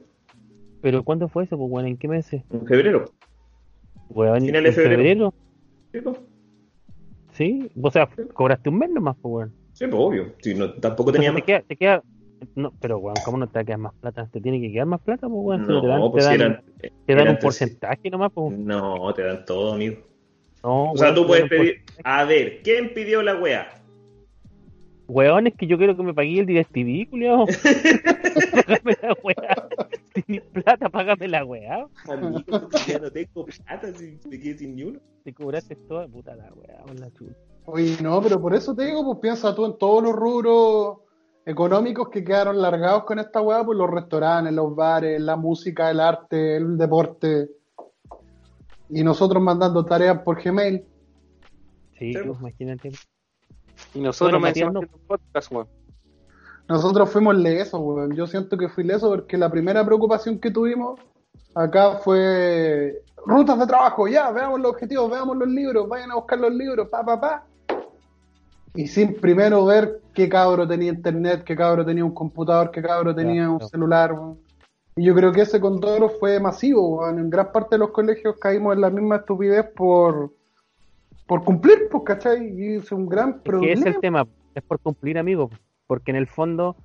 ¿Pero cuándo fue eso, pues, weón? ¿En qué meses? en febrero. Weón, Finales de ¿en febrero. febrero? Sí, pues, ¿Sí? O sea, cobraste un mes nomás, pues, weón. sí, pues, obvio. Sí, no, tampoco tenía Entonces más. te queda, te queda... No, pero, weón, ¿cómo no te va a quedar más plata? ¿Te tiene que quedar más plata, pues, weón? No, te dan, pues te dan, eran, te dan eran un tres- porcentaje nomás, pues. No, te dan todo, amigo. No, O sea, weón, tú puedes pedir. A ver, ¿quién pidió la wea? Weón, es que yo quiero que me pague el DirecTV, culiao. págame la weá. Plata, págame la weá. Amigo, ya no tengo plata, si me quedé sin ni uno. Te cobraste toda puta la weá, la chuta. Oye, no, pero por eso te digo, pues piensa tú en todos los rubros económicos que quedaron largados con esta weá, pues los restaurantes, los bares, la música, el arte, el deporte. Y nosotros mandando tareas por Gmail. Sí, pues, pues. imagínate. Y nosotros Bueno, decíamos no. podcast, weón. Nosotros fuimos lesos, weón. Yo siento que fui leso porque la primera preocupación que tuvimos acá fue rutas de trabajo, ya, veamos los objetivos, veamos los libros, vayan a buscar los libros, pa, pa, pa. Y sin primero ver qué cabro tenía internet, qué cabro tenía un computador, qué cabro tenía un celular, weón. Y yo creo que ese condoro fue masivo, weón. En gran parte de los colegios caímos en la misma estupidez por, por cumplir, pues, ¿cachai? Y es un gran problema. ese es el tema, es por cumplir, amigo. Porque en el fondo,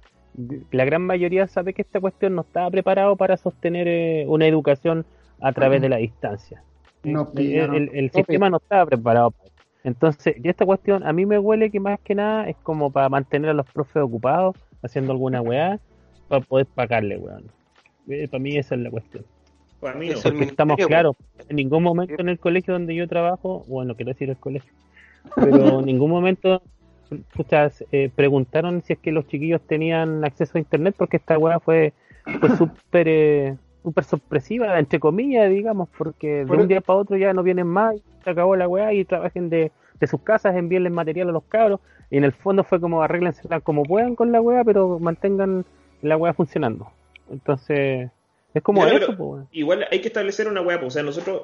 la gran mayoría sabe que esta cuestión no estaba preparado para sostener eh, una educación a través de la distancia. El, pillaron. el- sistema no estaba preparado para eso. Entonces, y esta cuestión a mí me huele que más que nada es como para mantener a los profes ocupados, haciendo alguna weá, para poder pagarle, weón. Eh, para mí esa es la cuestión. Para mí no. Porque estamos claros, en ningún momento en el colegio donde yo trabajo, bueno, quiero decir el colegio, pero en ningún momento puchas, eh, preguntaron si es que los chiquillos tenían acceso a internet, porque esta weá fue fue súper eh, súper sorpresiva, entre comillas, digamos, porque de un día para otro ya no vienen más, y se acabó la weá y trabajen de, de sus casas, envíenles material a los cabros, y en el fondo fue como arréglensela como puedan con la weá, pero mantengan la weá funcionando. Entonces, es como eso, pues. Igual hay que establecer una hueá, pues, o sea, nosotros,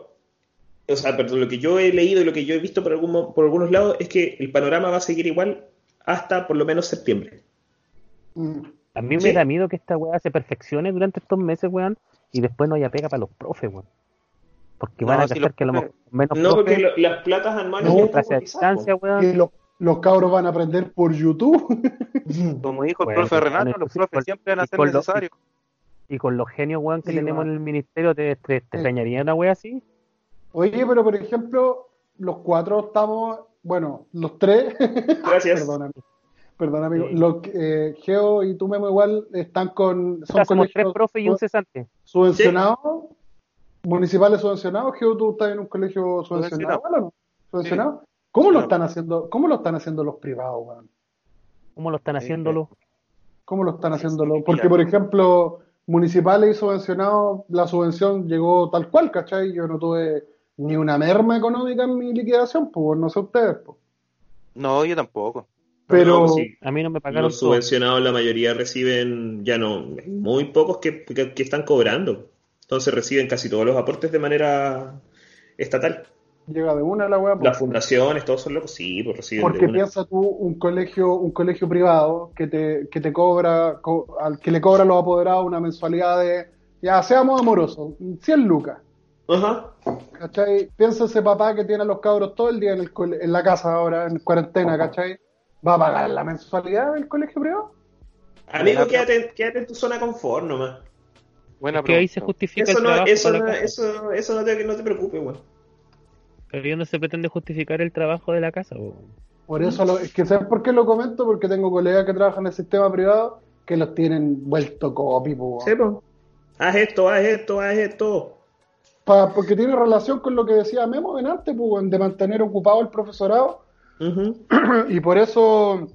o sea, perdón, lo que yo he leído y lo que yo he visto por, algún, por algunos lados es que el panorama va a seguir igual hasta por lo menos septiembre. A mí Sí. me da miedo que esta weá se perfeccione durante estos meses, weón, y después no haya pega para los profes, weón. Porque No, van a si que a lo mejor menos No, porque lo- las platas anuales No, a distancia, weón. Que lo- los cabros van a aprender por YouTube. Como dijo el Bueno, profe Renato, los profes siempre van a ser necesarios. Y con los genios, weón, que Sí, tenemos weón. en el ministerio, ¿te, te, te extrañaría una weá así? Oye, pero por ejemplo, los cuatro estamos, bueno, los tres, Gracias. perdón, perdón amigo, Sí. los, eh, Geo y tú Memo igual están con, O son sea, somos tres profes y un cesante. subvencionados, municipales subvencionados, Geo tú estás en un colegio subvencionado, Subvencionado. ¿vale o? ¿Subvencionado? ¿Cómo lo están haciendo, cómo lo están haciendo los privados, weón? ¿Cómo lo están haciéndolo? ¿Cómo lo están haciéndolo? Porque, por ejemplo, municipales y subvencionados, la subvención llegó tal cual, ¿cachai? Yo no tuve ni una merma económica en mi liquidación, pues no sé ustedes, pues. No, yo tampoco. Pero, No, sí. A mí no me pagaron Los todo. subvencionados, la mayoría reciben, ya no, muy pocos que, que- que están cobrando. Entonces reciben casi todos los aportes de manera estatal. llega de una la weá, pues. Las fundaciones, todos son locos, sí, pues reciben Porque de una. piensa tú un colegio, un colegio privado que te, que te cobra, co- al que le cobra a los apoderados una mensualidad de, ya seamos amorosos, 100 lucas. Ajá. ¿Cachai? Piensa ese papá que tiene a los cabros todo el día en, el cole- en la casa ahora, en cuarentena, ¿cachai? ¿Va a pagar la mensualidad del colegio privado? Amigo, quédate, quédate en tu zona confort nomás. Buena que ahí se justifica Eso el no, trabajo eso, no, la casa. eso, eso no te, no te preocupes, weón. Pero ya no se pretende justificar el trabajo de la casa, weón. Por eso, lo, es que ¿sabes por qué lo comento? Porque tengo colegas que trabajan en el sistema privado que los tienen vuelto copy, weón. Sí, po. Haz esto, haz esto, haz esto. Pa- porque tiene relación con lo que decía Memo antes, pues, de mantener ocupado el profesorado. Y por eso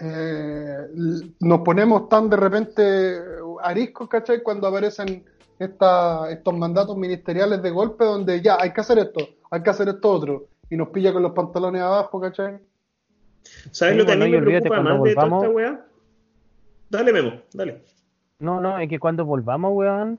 eh, nos ponemos tan de repente ariscos, ¿cachai? Cuando aparecen esta- estos mandatos ministeriales de golpe donde ya hay que hacer esto, hay que hacer esto otro, y nos pilla con los pantalones abajo, ¿cachai? ¿Sabes Sí, lo que a bueno, mí y me olvídate preocupa cuando más de toda volvamos- esta weá? Dale, Memo, dale. No, no, es que cuando volvamos, weón,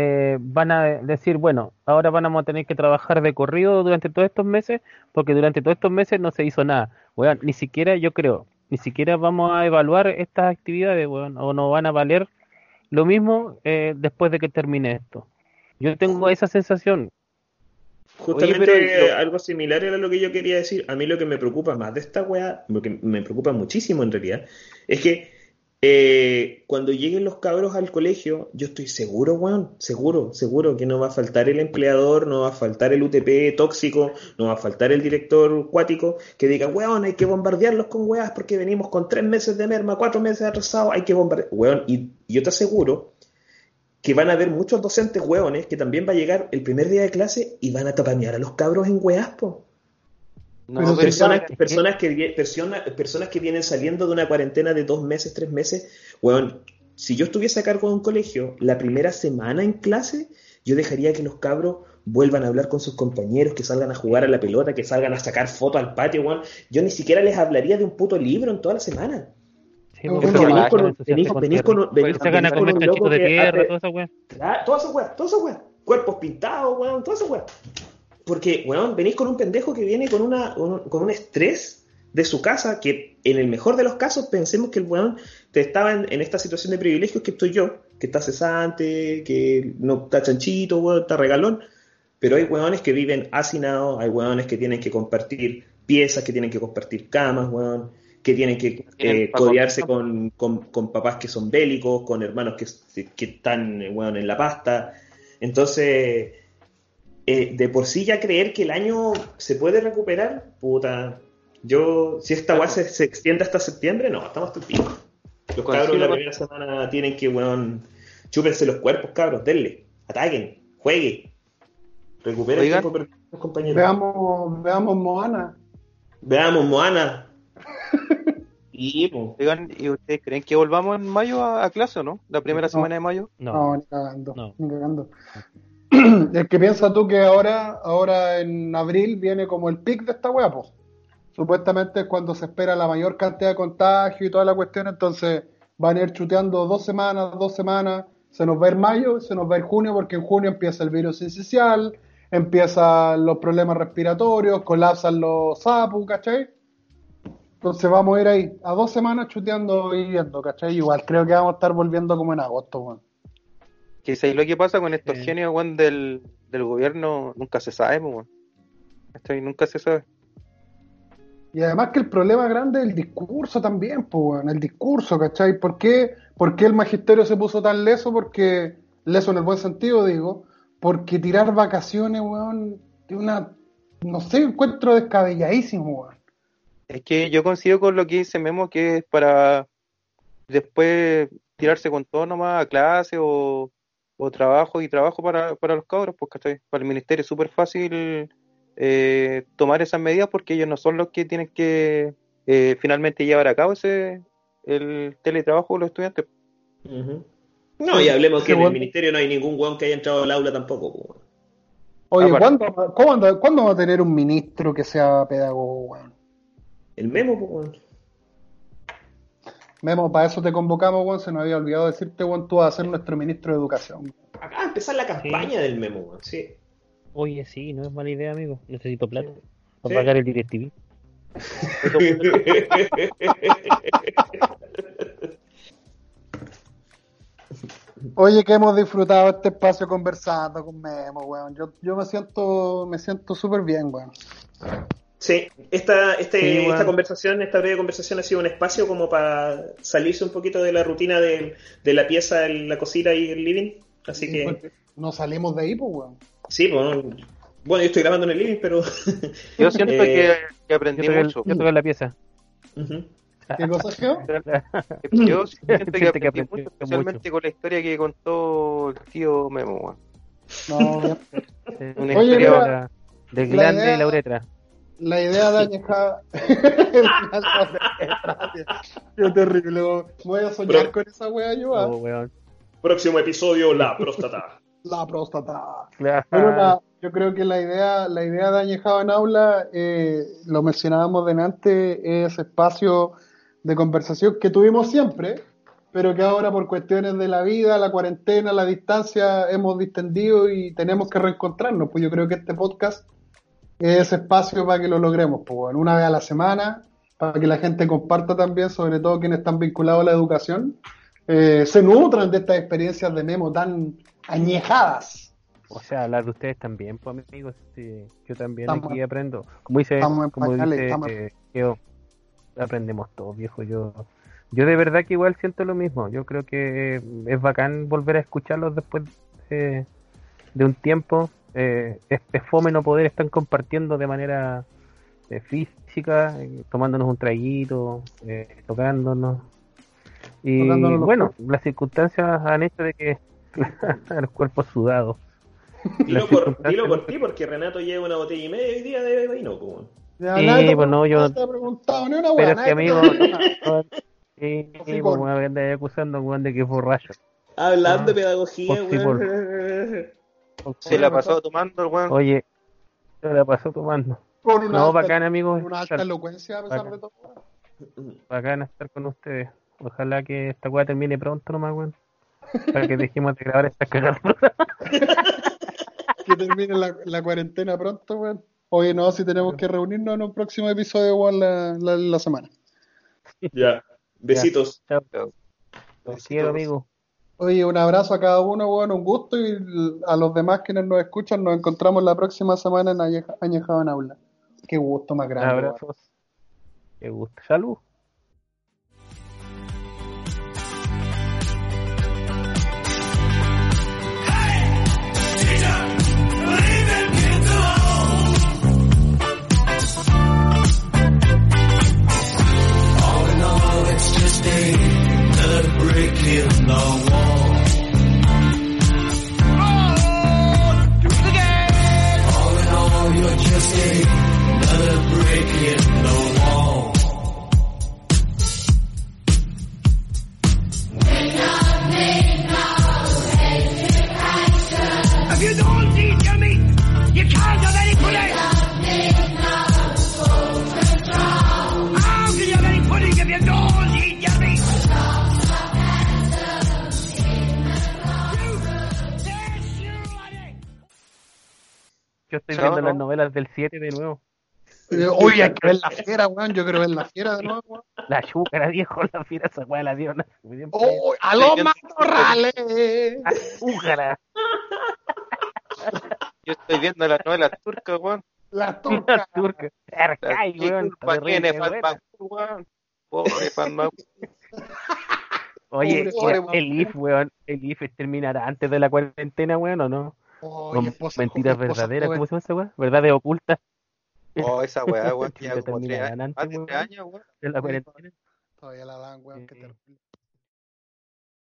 eh, van a decir, bueno, ahora vamos a tener que trabajar de corrido durante todos estos meses, porque durante todos estos meses no se hizo nada. Weón, ni siquiera, yo creo, ni siquiera vamos a evaluar estas actividades, weón, o no van a valer lo mismo eh, después de que termine esto. Yo tengo esa sensación. Justamente pero algo similar era lo que yo quería decir. A mí lo que me preocupa más de esta weá, lo que me preocupa muchísimo en realidad, es que eh, cuando lleguen los cabros al colegio, yo estoy seguro, weón, seguro, seguro que no va a faltar el empleador, no va a faltar el UTP tóxico, no va a faltar el director cuático que diga, weón, hay que bombardearlos con weas porque venimos con tres meses de merma, cuatro meses atrasados, hay que bombardear. Weón, y yo te aseguro que van a haber muchos docentes hueones que también va a llegar el primer día de clase y van a tapamear a los cabros en hueas, po. No, personas, que- personas, que, personas, personas que vienen saliendo de una cuarentena de dos meses, tres meses, hueón, si yo estuviese a cargo de un colegio la primera semana en clase, yo dejaría que los cabros vuelvan a hablar con sus compañeros, que salgan a jugar a la pelota, que salgan a sacar fotos al patio, hueón. Yo ni siquiera les hablaría de un puto libro en toda la semana. Sí, porque venís con- venís- venís venís- venís un cachitos loco de que tierra, hace- toda esa weá. Toda esa weá, toda esa weá. Cuerpos pintados, weón, toda esa weá. Porque, weón, venís con un pendejo que viene con, una, un- con un estrés de su casa que, en el mejor de los casos, pensemos que el weón te estaba en, en esta situación de privilegios que estoy yo, que está cesante, que no está chanchito, weón, está regalón. Pero hay weones que viven hacinados, hay weones que tienen que compartir piezas, que tienen que compartir camas, weón, que tienen que eh, codearse con, con, con papás que son bélicos, con hermanos que, que están weón, en la pasta. Entonces, eh, de por sí ya creer que el año se puede recuperar, puta. Yo, si esta weá se, se extiende hasta septiembre, no, estamos hasta el pico. Los Coincido cabros la con- primera semana tienen que, weón, chúpense los cuerpos, cabros, denle, ataquen, jueguen, recuperen Oigan. tiempo perdido, compañeros. Veamos, veamos Moana. Veamos, Moana. y. Oigan, ¿y ustedes creen que volvamos en mayo a, a clase o no? La primera No. semana de mayo. No, No, ni cagando, No. ni cagando. Es que piensa tú que ahora, ahora en abril viene como el pic de esta wea, pues. Supuestamente es cuando se espera la mayor cantidad de contagio y toda la cuestión, entonces van a ir chuteando dos semanas, dos semanas, se nos va ir mayo, se nos va ir junio, porque en junio empieza el virus incisional, empiezan los problemas respiratorios, colapsan los sapos, ¿cachai? Entonces vamos a ir ahí, a dos semanas chuteando y viendo, ¿cachai? Igual creo que vamos a estar volviendo como en agosto, weón. Que si lo que pasa con estos Sí. genios, weón, del, del gobierno, nunca se sabe, weón. Esto nunca se sabe. Y además que el problema grande es el discurso también, pues, el discurso, ¿cachai? ¿Por qué, por qué el magisterio se puso tan leso? Porque, leso en el buen sentido, digo, porque tirar vacaciones, weón, de una, no sé, encuentro descabelladísimo, weón. Es que yo coincido con lo que dice Memo, que es para después tirarse con todo nomás a clase o, o trabajo y trabajo para, para los cabros, pues, ¿cachai? Para el ministerio es súper fácil eh, tomar esas medidas porque ellos no son los que tienen que eh, finalmente llevar a cabo ese el teletrabajo de los estudiantes. No, y hablemos que en el ministerio no hay ningún weón que haya entrado al aula tampoco. Oye, Aparte. ¿cuándo, anda- ¿cuándo va a tener un ministro que sea pedagogo, weón? El memo, weón. Memo, para eso te convocamos, weón, se nos había olvidado decirte, weón, tú vas a ser nuestro ministro de educación. Acá va a empezar la campaña del memo, weón. Sí. Oye, sí, no es mala idea, amigo. Necesito plata Sí. para pagar el DirecTV. Oye, que hemos disfrutado este espacio conversando con Memo, weón. Yo, yo me siento, me siento súper bien, weón. Sí, esta, este, Sí, esta conversación, esta breve conversación ha sido un espacio como para salirse un poquito de la rutina de, de la pieza, el- la cocina y el living. Así que, No salimos de ahí, pues, weón. sí, pues, Bueno, yo estoy grabando en el living, pero. Yo siento Eh, que, que Yo aprendí el- mucho. yo toqué la pieza. ¿Qué cosa, Geo? Yo siento que que aprendí mucho, especialmente con la historia que contó el tío Memo. weón. No. Una Oye, historia mira, de la glande idea- y la uretra. La idea de añejada. Qué terrible. Voy a soñar con esa wea yo. ah. Oh. Próximo episodio, la próstata. La próstata. Claro. Bueno, la- yo creo que la idea, la idea de Añejado en Aula, eh, lo mencionábamos delante, es espacio de conversación que tuvimos siempre, pero que ahora por cuestiones de la vida, la cuarentena, la distancia, hemos distendido y tenemos que reencontrarnos. Pues yo creo que este podcast ese espacio para que lo logremos, pues, bueno, una vez a la semana, para que la gente comparta también, sobre todo quienes están vinculados a la educación, eh, se nutran de estas experiencias de Memo tan añejadas. O sea, hablar de ustedes también, pues amigos. sí, yo también Estamos- aquí aprendo. Como dice, como dice estamos- eh, aprendemos todos, viejo. Yo, yo de verdad que igual siento lo mismo. Yo creo que es bacán volver a escucharlos después de, de un tiempo. Eh, es, es fome no poder estar compartiendo de manera eh, física, eh, tomándonos un traguito, eh, tocándonos. Y Tocándonos bueno, las circunstancias han hecho de que los cuerpos sudados. Dilo por, circunstancias- dilo por ti, porque Renato lleva una botella y media hoy día de vino. Ya, Sí, pues no, yo- no te ha preguntado ni una Pero es que, amigo, sí, sí, favor. pues me anda acusando weón, de que es borracho. Hablando Ah, de pedagogía, weón. Se la pasó tomando el weón. Oye, se la pasó tomando. Con una No, alta- bacán, amigos. Una alta elocuencia a pesar de todo. Bacán estar con ustedes. Ojalá que esta weá termine pronto nomás, weón. Para que dejemos de grabar esta cagada. Que termine la, la cuarentena pronto, weón. Oye, no, si tenemos que reunirnos en un próximo episodio, weón, la, la, la semana. Ya. Besitos. Chao. Los quiero, amigo. Oye, un abrazo a cada uno, weón, un gusto y a los demás quienes nos escuchan, nos encontramos la próxima semana en Añeja- Añejado en Aula. Qué gusto más grande. Abrazos. Qué gusto. Salud. Las del 7 de nuevo. Eh, Oye, hay que ver la fiera, weón. Yo quiero ver la fiera de nuevo, weón. La chúcara, viejo, la fiera esa weá la muy tiempo. ¡Oh, aló, matorrales! La chúcara. Yo estoy viendo las novelas turcas, weón. La La turca. turca. La Arcay, weón. terrible buena. Fatma, weón. Pobre Fatma. Oye, Pobre, mira, pobre, el IF, weón, el IF terminará antes de la cuarentena, weón, ¿o no? Oye, Con esposa- mentiras esposa verdaderas. ¿cómo se llama esa weá? Verdades ocultas Oh, esa weá, weón. Que Ya como tres años, weón. de la cuarentena. Todavía la dan, weón. Qué Sí. terrible.